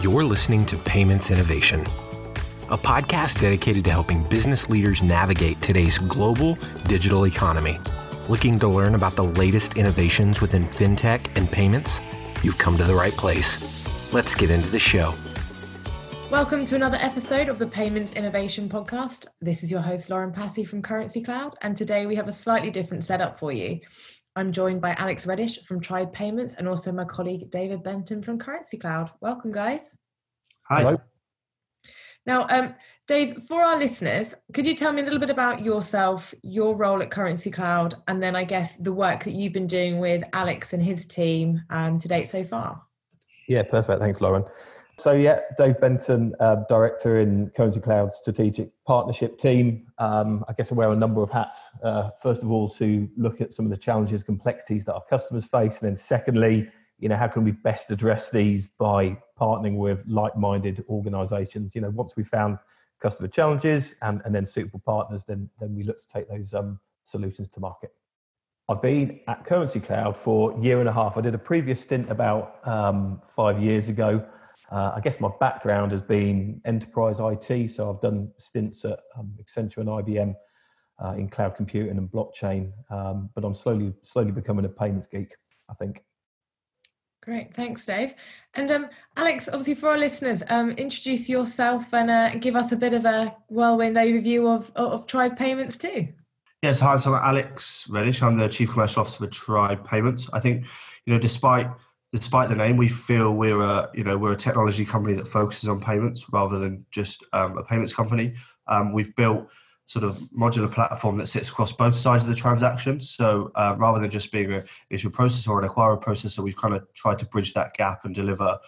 You're listening to Payments Innovation, a podcast dedicated to helping business leaders navigate today's global digital economy. Looking to learn about the latest innovations within fintech and payments? You've come to the right place. Let's get into the show. Welcome to another episode of the Payments Innovation Podcast. This is your host, Lauren Passy from Currency Cloud, and today we have a slightly different setup for you. I'm joined by Alex Reddish from Tribe Payments and also my colleague David Benton from Currency Cloud. Welcome, guys. Hi. Hello. Now, um, Dave, for our listeners, could you tell me a little bit about yourself, your role at Currency Cloud, and then I guess the work that you've been doing with Alex and his team um, to date so far? Yeah, perfect. Thanks, Lauren. So yeah, Dave Benton, uh, director in Currency Cloud strategic partnership team. Um, I guess I wear a number of hats. Uh, first of all, to look at some of the challenges, complexities that our customers face, and then secondly, you know, how can we best address these by partnering with like-minded organisations? You know, once we found customer challenges and, and then suitable partners, then then we look to take those um, solutions to market. I've been at Currency Cloud for a year and a half. I did a previous stint about um, five years ago uh, I guess my background has been enterprise IT, so I've done stints at um, Accenture and IBM uh, in cloud computing and blockchain. Um, but I'm slowly, slowly becoming a payments geek. I think. Great, thanks, Dave. And um, Alex, obviously for our listeners, um, introduce yourself and uh, give us a bit of a whirlwind overview of, of Tribe Payments too. Yes, hi, so I'm Alex Reddish. I'm the Chief Commercial Officer for Tribe Payments. I think, you know, despite despite the name, we feel we're a you know we're a technology company that focuses on payments rather than just um, a payments company. Um, we've built sort of modular platform that sits across both sides of the transaction. So uh, rather than just being an issuer processor or an acquirer processor, we've kind of tried to bridge that gap and deliver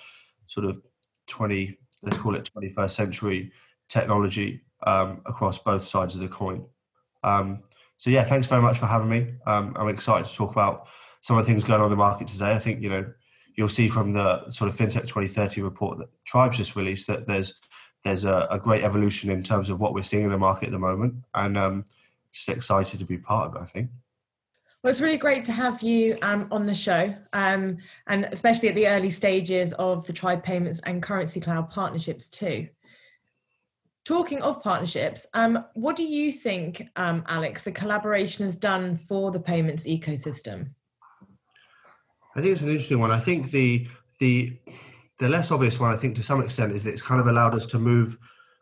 sort of 20 let's call it 21st century technology um, across both sides of the coin. Um, so yeah, thanks very much for having me. Um, I'm excited to talk about some of the things going on in the market today. I think you know you'll see from the sort of FinTech 2030 report that Tribes just released that there's there's a, a great evolution in terms of what we're seeing in the market at the moment, and um, just excited to be part of it. I think. Well, it's really great to have you um, on the show, um, and especially at the early stages of the Tribe Payments and Currency Cloud partnerships too. Talking of partnerships, um, what do you think, um, Alex, the collaboration has done for the payments ecosystem? I think it's an interesting one. I think the the the less obvious one, I think, to some extent, is that it's kind of allowed us to move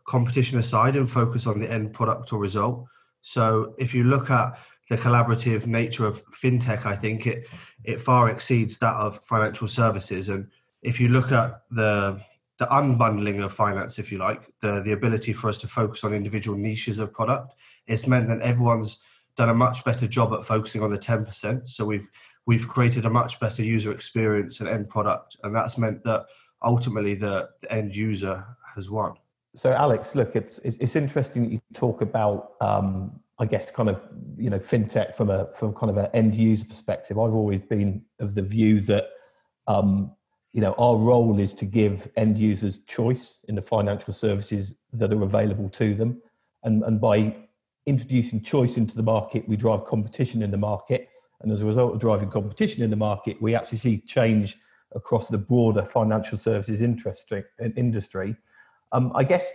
competition aside and focus on the end product or result. So if you look at the collaborative nature of fintech, I think it it far exceeds that of financial services. And if you look at the the unbundling of finance, if you like, the the ability for us to focus on individual niches of product, it's meant that everyone's done a much better job at focusing on the 10%. So we've we've created a much better user experience and end product, and that's meant that ultimately the, the end user has won. So, Alex, look, it's it's interesting that you talk about, um, I guess, kind of you know, fintech from a from kind of an end user perspective. I've always been of the view that, um, you know, our role is to give end users choice in the financial services that are available to them, and and by introducing choice into the market, we drive competition in the market and as a result of driving competition in the market, we actually see change across the broader financial services industry. Um, I guess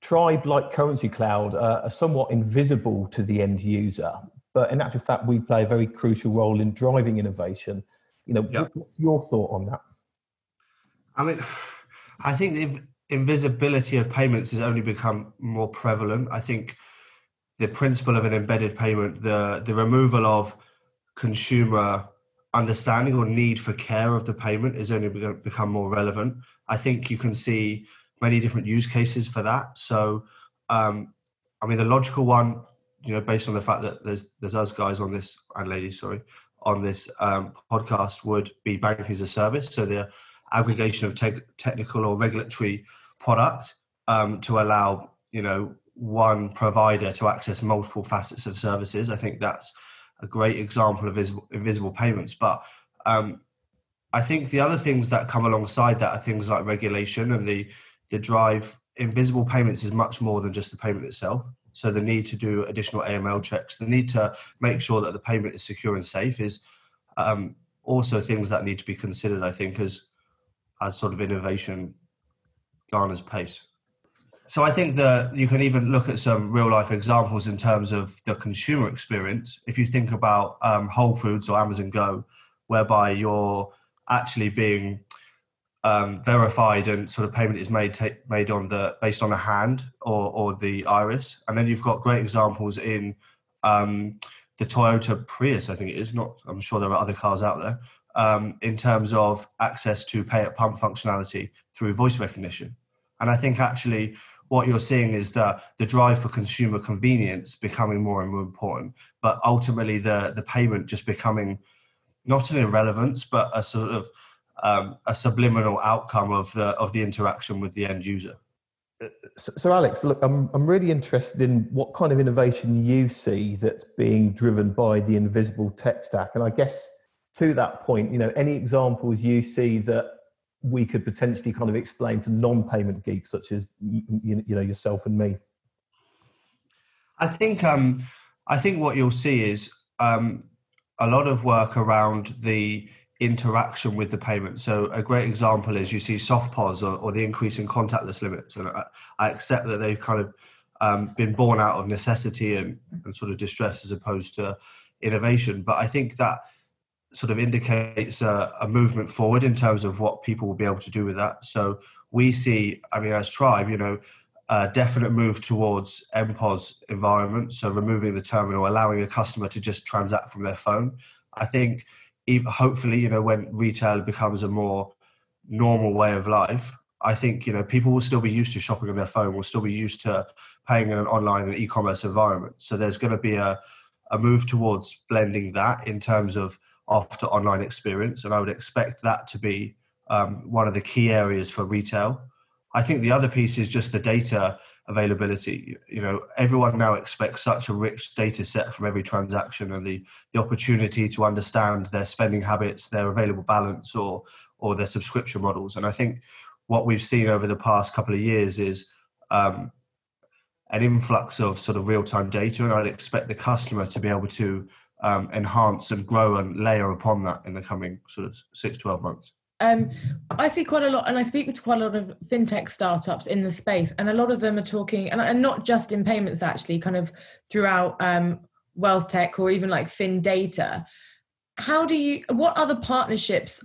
Tribe, like Currency Cloud, uh, are somewhat invisible to the end user, but in actual fact, we play a very crucial role in driving innovation. You know, yep. what's your thought on that? I mean, I think the invisibility of payments has only become more prevalent. I think the principle of an embedded payment, the the removal of consumer understanding or need for care of the payment is only going to become more relevant. I think you can see many different use cases for that. So, um, I mean, the logical one, you know, based on the fact that there's there's us guys on this and ladies, sorry, on this um, podcast would be banking as a service. So the aggregation of te- technical or regulatory product um, to allow you know one provider to access multiple facets of services. I think that's a great example of invisible, payments. But um, I think the other things that come alongside that are things like regulation and the the drive. Invisible payments is much more than just the payment itself. So the need to do additional AML checks, the need to make sure that the payment is secure and safe is um, also things that need to be considered. I think as as sort of innovation garners pace. So I think that you can even look at some real life examples in terms of the consumer experience. If you think about um, Whole Foods or Amazon Go, whereby you're actually being um, verified and sort of payment is made made on the based on the hand or or the iris, and then you've got great examples in um, the Toyota Prius. I think it is not. I'm sure there are other cars out there um, in terms of access to pay at pump functionality through voice recognition, and I think actually what you're seeing is that the drive for consumer convenience becoming more and more important, but ultimately the the payment just becoming not an irrelevance, but a sort of um, a subliminal outcome of the of the interaction with the end user. So, so, Alex, look, I'm I'm really interested in what kind of innovation you see that's being driven by the invisible tech stack, and I guess to that point, you know, any examples you see that we could potentially kind of explain to non-payment geeks such as you, you know yourself and me. I think um, I think what you'll see is um, a lot of work around the interaction with the payment. So a great example is you see soft POS or, or the increase in contactless limits. And I, I accept that they've kind of um, been born out of necessity and, and sort of distress as opposed to innovation. But I think that sort of indicates a, a, movement forward in terms of what people will be able to do with that. So we see, I mean, as Tribe, you know, a definite move towards MPOS environment. So removing the terminal, allowing a customer to just transact from their phone. I think hopefully, you know, when retail becomes a more normal way of life, I think you know people will still be used to shopping on their phone. Will still be used to paying in an online and e-commerce environment. So there's going to be a a move towards blending that in terms of to online experience, and I would expect that to be um, one of the key areas for retail. I think the other piece is just the data availability. You know, everyone now expects such a rich data set from every transaction and the, the opportunity to understand their spending habits, their available balance, or or their subscription models. And I think what we've seen over the past couple of years is um, an influx of sort of real time data, and I'd expect the customer to be able to um, enhance and grow and layer upon that in the coming sort of six, 12 months. Um, I see quite a lot, and I speak to quite a lot of fintech startups in the space, and a lot of them are talking, and, and not just in payments, actually, kind of throughout um, wealth tech or even like fin data. How do you? What other partnerships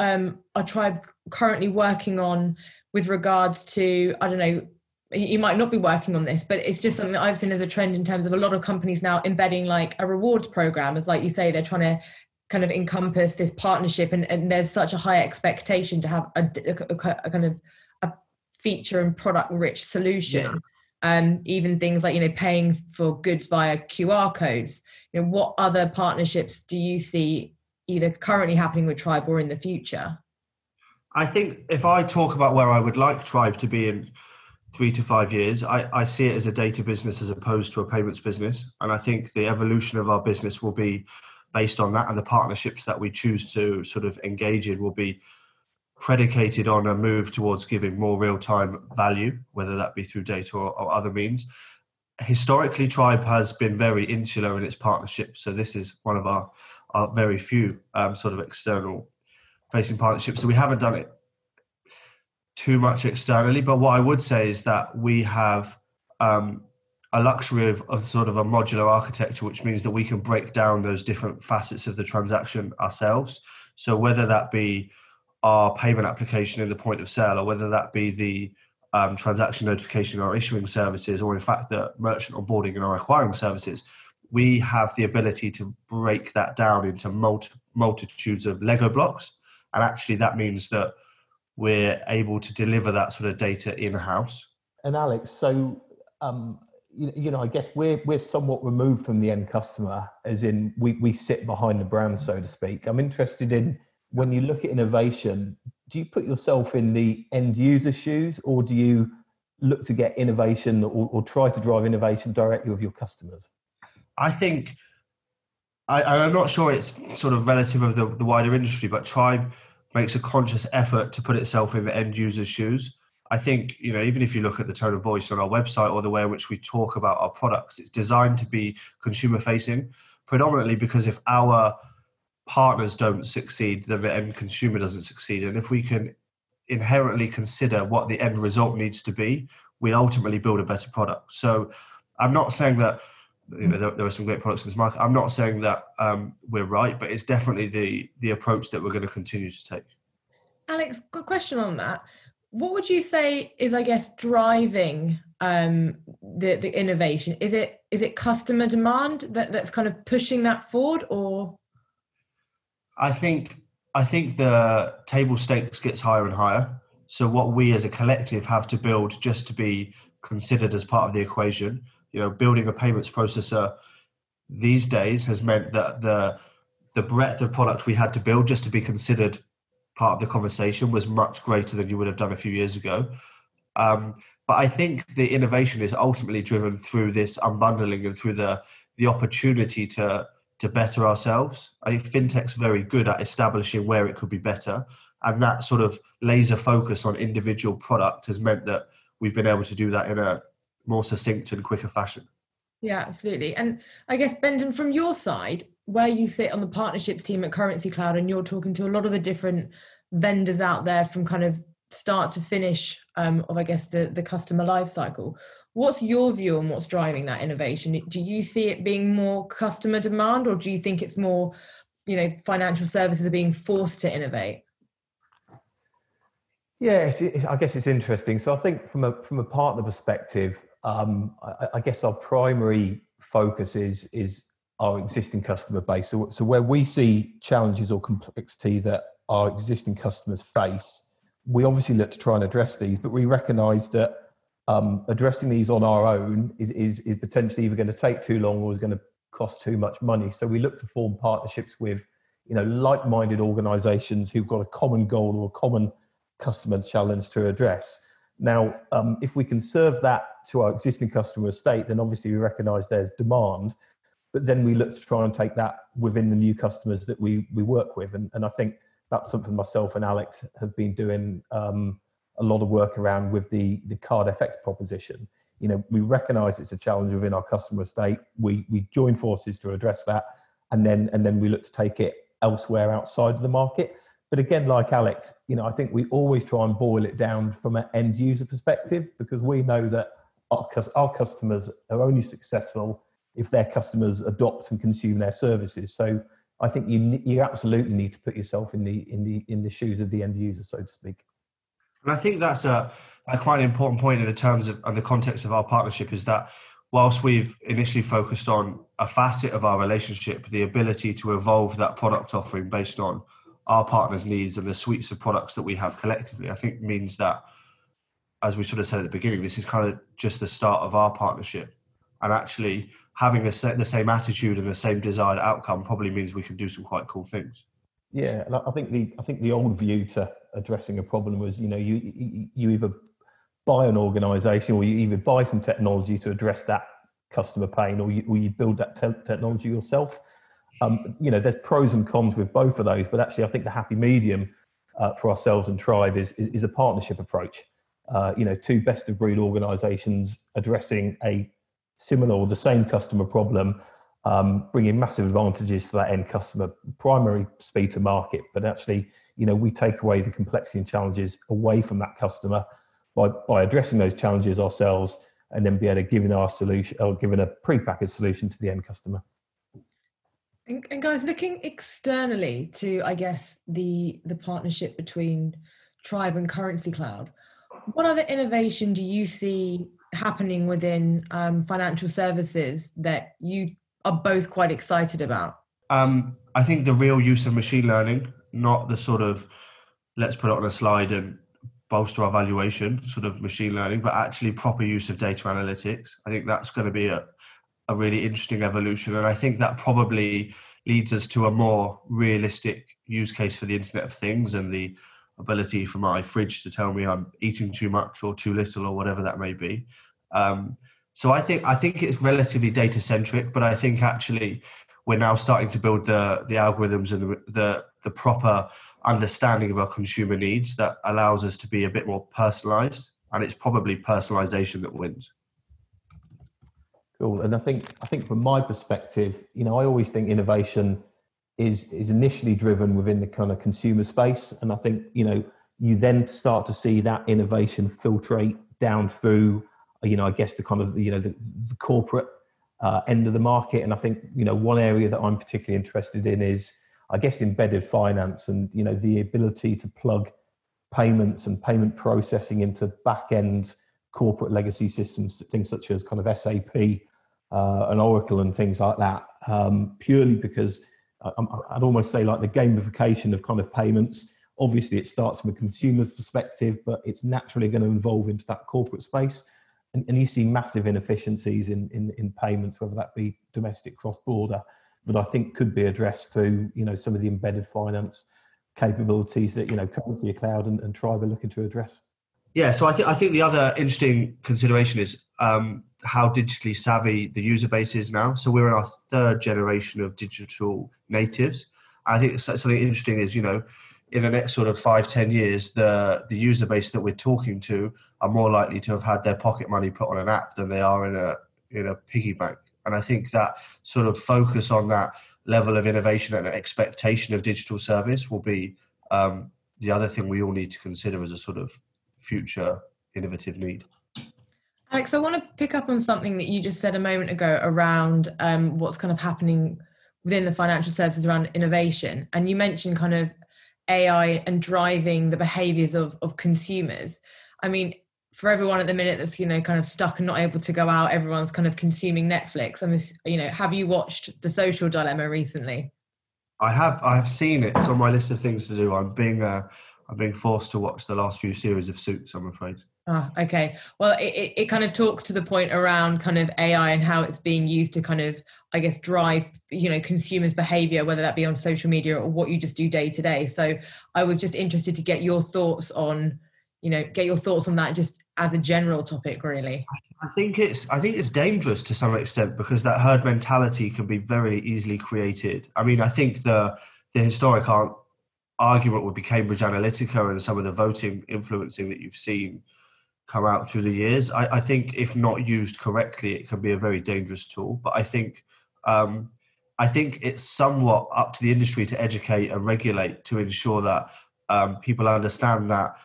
um, are Tribe currently working on with regards to? I don't know. You might not be working on this, but it's just something that I've seen as a trend in terms of a lot of companies now embedding like a rewards program. As like you say, they're trying to kind of encompass this partnership and, and there's such a high expectation to have a, a, a kind of a feature and product rich solution yeah. um, even things like you know paying for goods via qr codes you know what other partnerships do you see either currently happening with tribe or in the future i think if i talk about where i would like tribe to be in three to five years I, I see it as a data business as opposed to a payments business. And i think the evolution of our business will be based on that and the partnerships that we choose to sort of engage in will be predicated on a move towards giving more real-time value whether that be through data or, or other means. Historically tribe has been very insular in its partnerships so this is one of our, our very few um, sort of external facing partnerships. So we haven't done it too much externally but what i would say is that we have um, a luxury of, of sort of a modular architecture, which means that we can break down those different facets of the transaction ourselves. So whether that be our payment application in the point of sale, or whether that be the um, transaction notification our issuing services, or in fact the merchant onboarding in our acquiring services, we have the ability to break that down into multi- multitudes of Lego blocks. And actually, that means that we're able to deliver that sort of data in house. And Alex, so um, you know, I guess we're we're somewhat removed from the end customer, as in we we sit behind the brand, so to speak. I'm interested in when you look at innovation, do you put yourself in the end user shoes, or do you look to get innovation or, or try to drive innovation directly with your customers? I think I, am not sure it's sort of relative of the, the wider industry, but Tribe makes a conscious effort to put itself in the end user's shoes. I think you know even if you look at the tone of voice on our website or the way in which we talk about our products, it's designed to be consumer facing, predominantly because if our partners don't succeed, then the end consumer doesn't succeed. And if we can inherently consider what the end result needs to be, we ultimately build a better product. So I'm not saying that you know there, there, are some great products in this market. I'm not saying that um, we're right, but it's definitely the the approach that we're going to continue to take. Alex, good question on that. What would you say is, I guess, driving um, the the innovation? Is it is it customer demand that, that's kind of pushing that forward, or? I think I think the table stakes gets higher and higher. So what we as a collective have to build just to be considered as part of the equation you know building a payments processor these days has meant that the the breadth of product we had to build just to be considered part of the conversation was much greater than you would have done a few years ago. Um, but I think the innovation is ultimately driven through this unbundling and through the the opportunity to to better ourselves. I think fintech's very good at establishing where it could be better, and that sort of laser focus on individual product has meant that we've been able to do that in a more succinct and quicker fashion. Yeah, absolutely. And I guess, Benton, from your side, where you sit on the partnerships team at Currency Cloud and you're talking to a lot of the different vendors out there from kind of start to finish um, of, I guess, the, the customer life cycle. What's your view on what's driving that innovation? Do you see it being more customer demand or do you think it's more, you know, financial services are being forced to innovate? Yeah, I guess it's interesting. So I think from a from a partner perspective, um, I, I, guess our primary focus is is our existing customer base. So, so where we see challenges or complexity that our existing customers face, we obviously look to try and address these, but we recognise that um, addressing these on our own is, is is potentially either going to take too long or is going to cost too much money. So we look to form partnerships with you know like-minded organisations who've got a common goal or a common customer challenge to address. Now, um, if we can serve that to our existing customer estate, then obviously we recognise there's demand, but then we look to try and take that within the new customers that we we work with, and, and I think that's something myself and Alex have been doing um, a lot of work around with the the card FX proposition. You know, we recognise it's a challenge within our customer estate. We we join forces to address that, and then and then we look to take it elsewhere outside of the market. But again, like Alex, you know, I think we always try and boil it down from an end user perspective because we know that our, our customers are only successful if their customers adopt and consume their services. So I think you you absolutely need to put yourself in the in the in the shoes of the end user, so to speak. And I think that's a, a quite an important point in the terms of and the context of our partnership is that whilst we've initially focused on a facet of our relationship, the ability to evolve that product offering based on our partners' needs and the suites of products that we have collectively, I think means that, as we sort of said at the beginning, this is kind of just the start of our partnership. And actually, having the, the same attitude and the same desired outcome probably means we can do some quite cool things. Yeah, and I think the I think the old view to addressing a problem was, you know, you you either buy an organisation or you either buy some technology to address that customer pain, or you, or you build that te- technology yourself. Um, you know, there's pros and cons with both of those, but actually, I think the happy medium uh, for ourselves and Tribe is, is, is a partnership approach. Uh, you know, two best of breed organisations addressing a similar or the same customer problem, um, bringing massive advantages to that end customer. Primary speed to market, but actually, you know, we take away the complexity and challenges away from that customer by by addressing those challenges ourselves, and then be able to give our solution or giving a pre-packaged solution to the end customer. And, and, guys, looking externally to, I guess, the the partnership between Tribe and Currency Cloud, what other innovation do you see happening within um, financial services that you are both quite excited about? Um, I think the real use of machine learning, not the sort of let's put it on a slide and bolster our valuation sort of machine learning, but actually proper use of data analytics. I think that's going to be a, a really interesting evolution. And I think that probably leads us to a more realistic use case for the Internet of Things and the ability for my fridge to tell me I'm eating too much or too little or whatever that may be. Um, so I think I think it's relatively data centric, but I think actually we're now starting to build the the algorithms and the, the the proper understanding of our consumer needs that allows us to be a bit more personalized and it's probably personalization that wins Cool. And I think I think from my perspective, you know, I always think innovation is is initially driven within the kind of consumer space, and I think you know you then start to see that innovation filtrate down through, you know, I guess the kind of you know the, the corporate uh, end of the market. And I think you know one area that I'm particularly interested in is, I guess, embedded finance and you know the ability to plug payments and payment processing into back end corporate legacy systems, things such as kind of SAP uh, and Oracle and things like that, um, purely because I, I'd almost say like the gamification of kind of payments. Obviously, it starts from a consumer perspective, but it's naturally going to evolve into that corporate space. And, and you see massive inefficiencies in, in, in payments, whether that be domestic, cross border, that I think could be addressed through you know some of the embedded finance capabilities that you know Currency Cloud and, and Tribe are looking to address. Yeah, so I think I think the other interesting consideration is um, how digitally savvy the user base is now. So we're in our third generation of digital natives. I think something interesting is you know in the next sort of five ten years the the user base that we're talking to are more likely to have had their pocket money put on an app than they are in a in a piggy bank. And I think that sort of focus on that level of innovation and expectation of digital service will be um, the other thing we all need to consider as a sort of future innovative need. Alex, I want to pick up on something that you just said a moment ago around um, what's kind of happening within the financial services around innovation. And you mentioned kind of AI and driving the behaviors of, of consumers. I mean, for everyone at the minute that's you know kind of stuck and not able to go out, everyone's kind of consuming Netflix. I mean, you know, have you watched The Social Dilemma recently? I have. I have seen it. It's on my list of things to do. I'm being uh, I'm being forced to watch the last few series of Suits. I'm afraid. Ah, okay. Well, it, it kind of talks to the point around kind of AI and how it's being used to kind of, I guess, drive, you know, consumers' behavior, whether that be on social media or what you just do day to day. So I was just interested to get your thoughts on, you know, get your thoughts on that just as a general topic, really. I think it's I think it's dangerous to some extent because that herd mentality can be very easily created. I mean, I think the the historic argument would be Cambridge Analytica and some of the voting influencing that you've seen come out through the years. I, I, think if not used correctly, it can be a very dangerous tool. But I think um, I think it's somewhat up to the industry to educate and regulate to ensure that um, people understand that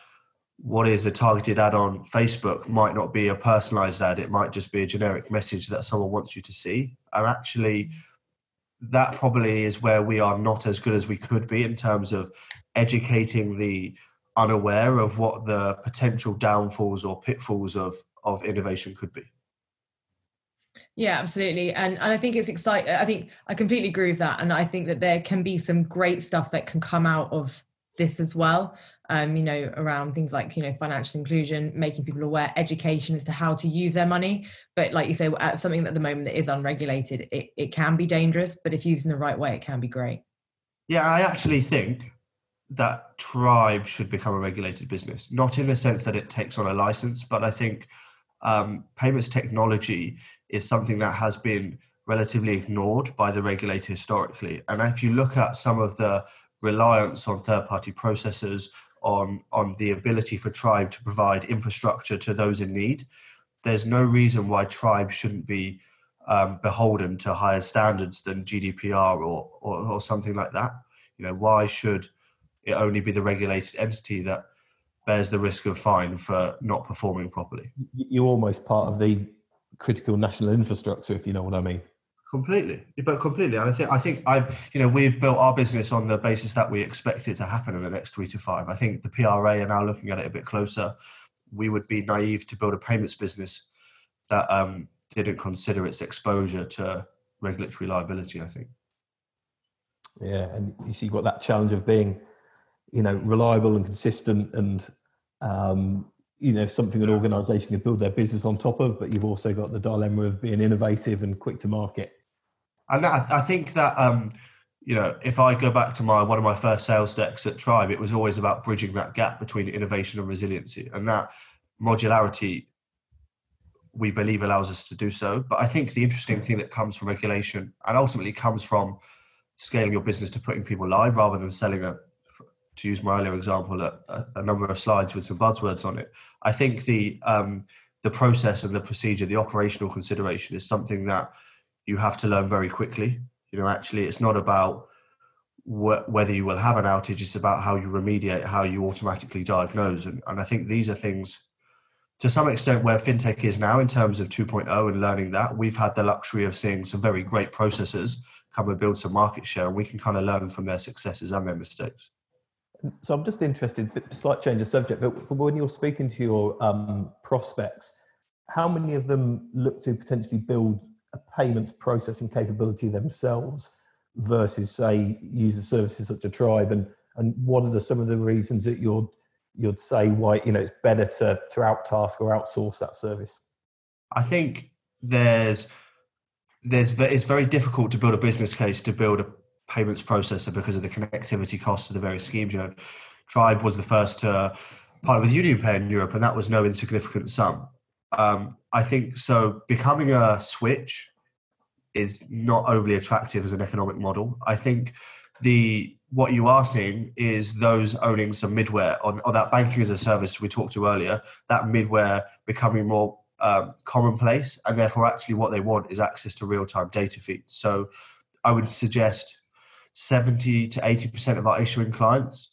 what is a targeted ad on Facebook might not be a personalized ad. It might just be a generic message that someone wants you to see. And actually, that probably is where we are not as good as we could be in terms of educating the unaware of what the potential downfalls or pitfalls of of innovation could be. Yeah absolutely. And, and i think it's exciting i think i completely agree with that. And i think that there can be some great stuff that can come out of this as well um, you know around things like you know financial inclusion making people aware education as to how to use their money. But like you say at something at the moment that is unregulated it, it can be dangerous but if used in the right way it can be great. Yeah i actually think that tribe should become a regulated business, not in the sense that it takes on a license, but I think um, payments technology is something that has been relatively ignored by the regulator historically. And if you look at some of the reliance on third party processors, on, on the ability for Tribe to provide infrastructure to those in need, there's no reason why Tribe shouldn't be um, beholden to higher standards than GDPR or, or, or something like that. You know, why should it only be the regulated entity that bears the risk of fine for not performing properly. You're almost part of the critical national infrastructure, if you know what I mean. Completely, but completely. And I think I think I, you know, we've built our business on the basis that we expect it to happen in the next three to five. I think the PRA are now looking at it a bit closer. We would be naive to build a payments business that um, didn't consider its exposure to regulatory liability. I think. Yeah, and you see, you've got that challenge of being you know reliable and consistent and um, you know something an organization can build their business on top of but you've also got the dilemma of being innovative and quick to market and I, I think that um, you know if i go back to my one of my first sales decks at tribe it was always about bridging that gap between innovation and resiliency and that modularity we believe allows us to do so but i think the interesting thing that comes from regulation and ultimately comes from scaling your business to putting people live rather than selling a to use my earlier example, a, a, number of slides with some buzzwords on it. I think the um, the process and the procedure, the operational consideration, is something that you have to learn very quickly. You know, actually, it's not about wh- whether you will have an outage. It's about how you remediate, how you automatically diagnose, and, and I think these are things to some extent where fintech is now in terms of 2.0 and learning that we've had the luxury of seeing some very great processors come and build some market share and we can kind of learn from their successes and their mistakes so i'm just interested slight change of subject but when you're speaking to your um, prospects how many of them look to potentially build a payments processing capability themselves versus say user services such a tribe and and what are the, some of the reasons that you're you'd say why you know it's better to to outtask or outsource that service? I think there's there's it's very difficult to build a business case to build a payments processor because of the connectivity costs of the various schemes. You know, Tribe was the first to partner with UnionPay in Europe, and that was no insignificant sum. Um, I think so. Becoming a switch is not overly attractive as an economic model. I think the what you are seeing is those owning some midware on, on that banking as a service we talked to earlier, that midware becoming more um, commonplace, and therefore actually what they want is access to real-time data feeds. So I would suggest 70 to 80% of our issuing clients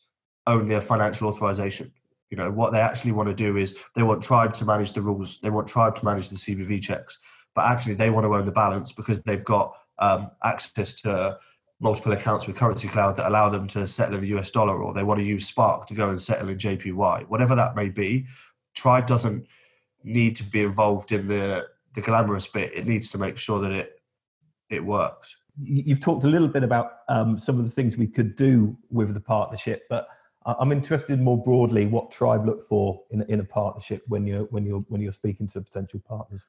own their financial authorization. You know, what they actually want to do is they want Tribe to manage the rules, they want Tribe to manage the CVV checks, but actually they want to own the balance because they've got um, access to multiple accounts with Currency Cloud that allow them to settle in the US dollar, or they want to use Spark to go and settle in JPY, whatever that may be. Tribe doesn't need to be involved in the the glamorous bit. It needs to make sure that it it works. You've talked a little bit about um, some of the things we could do with the partnership, but I'm interested more broadly what Tribe look for in, in a partnership when you're when you're when you're speaking to potential partners.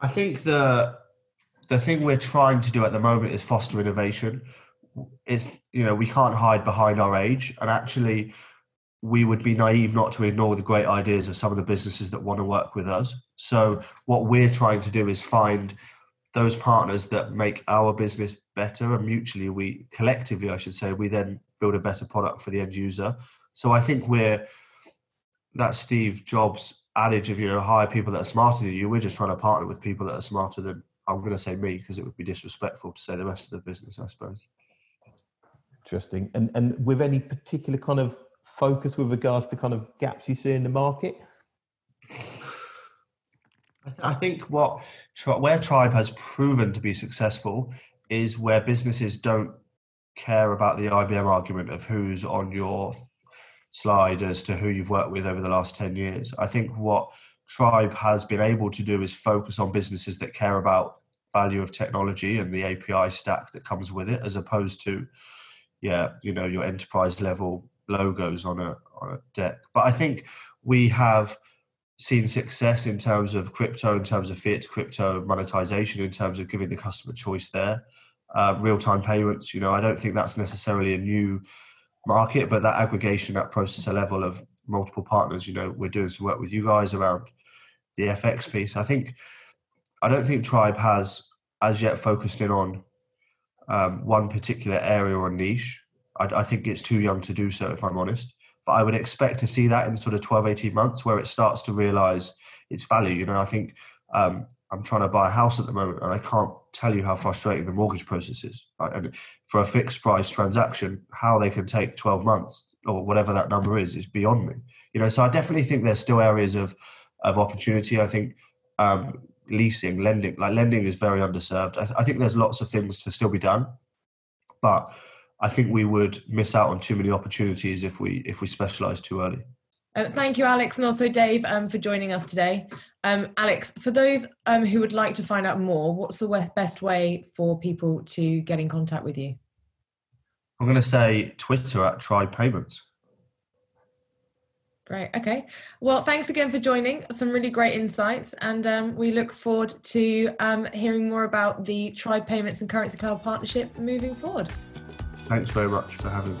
I think the the thing we're trying to do at the moment is foster innovation. It's you know we can't hide behind our age, and actually, we would be naive not to ignore the great ideas of some of the businesses that want to work with us. So what we're trying to do is find those partners that make our business better, and mutually, we collectively, I should say, we then build a better product for the end user. So I think we're that Steve Jobs adage of you know hire people that are smarter than you. We're just trying to partner with people that are smarter than I'm going to say me because it would be disrespectful to say the rest of the business, I suppose. Interesting. And and with any particular kind of focus with regards to kind of gaps you see in the market? I think what where Tribe has proven to be successful is where businesses don't care about the IBM argument of who's on your slide as to who you've worked with over the last 10 years. I think what Tribe has been able to do is focus on businesses that care about value of technology and the API stack that comes with it, as opposed to, yeah, you know, your enterprise level logos on a on a deck. But I think we have seen success in terms of crypto, in terms of fiat to crypto monetization, in terms of giving the customer choice there. Uh, real time payments, you know, I don't think that's necessarily a new market, but that aggregation at processor level of multiple partners. You know, we're doing some work with you guys around the FX piece. I think I don't think Tribe has as yet focused in on um, one particular area or niche. I, I, think it's too young to do so, if I'm honest. But I would expect to see that in sort of 12, 18 months where it starts to realize its value. You know, I think um, I'm trying to buy a house at the moment and I can't tell you how frustrating the mortgage process is. And for a fixed price transaction, how they can take 12 months or whatever that number is is beyond me. You know, so I definitely think there's still areas of of opportunity. I think um, leasing, lending, like lending is very underserved. I, th- I think there's lots of things to still be done, but I think we would miss out on too many opportunities if we if we specialize too early. Uh, thank you, Alex, and also Dave, um, for joining us today. Um, Alex, for those um, who would like to find out more, what's the best way for people to get in contact with you? I'm going to say Twitter at Tribe Payments. Great. Okay. Well, thanks again for joining. Some really great insights, and um, we look forward to um, hearing more about the Tribe Payments and Currency Cloud partnership moving forward. Thanks very much for having me.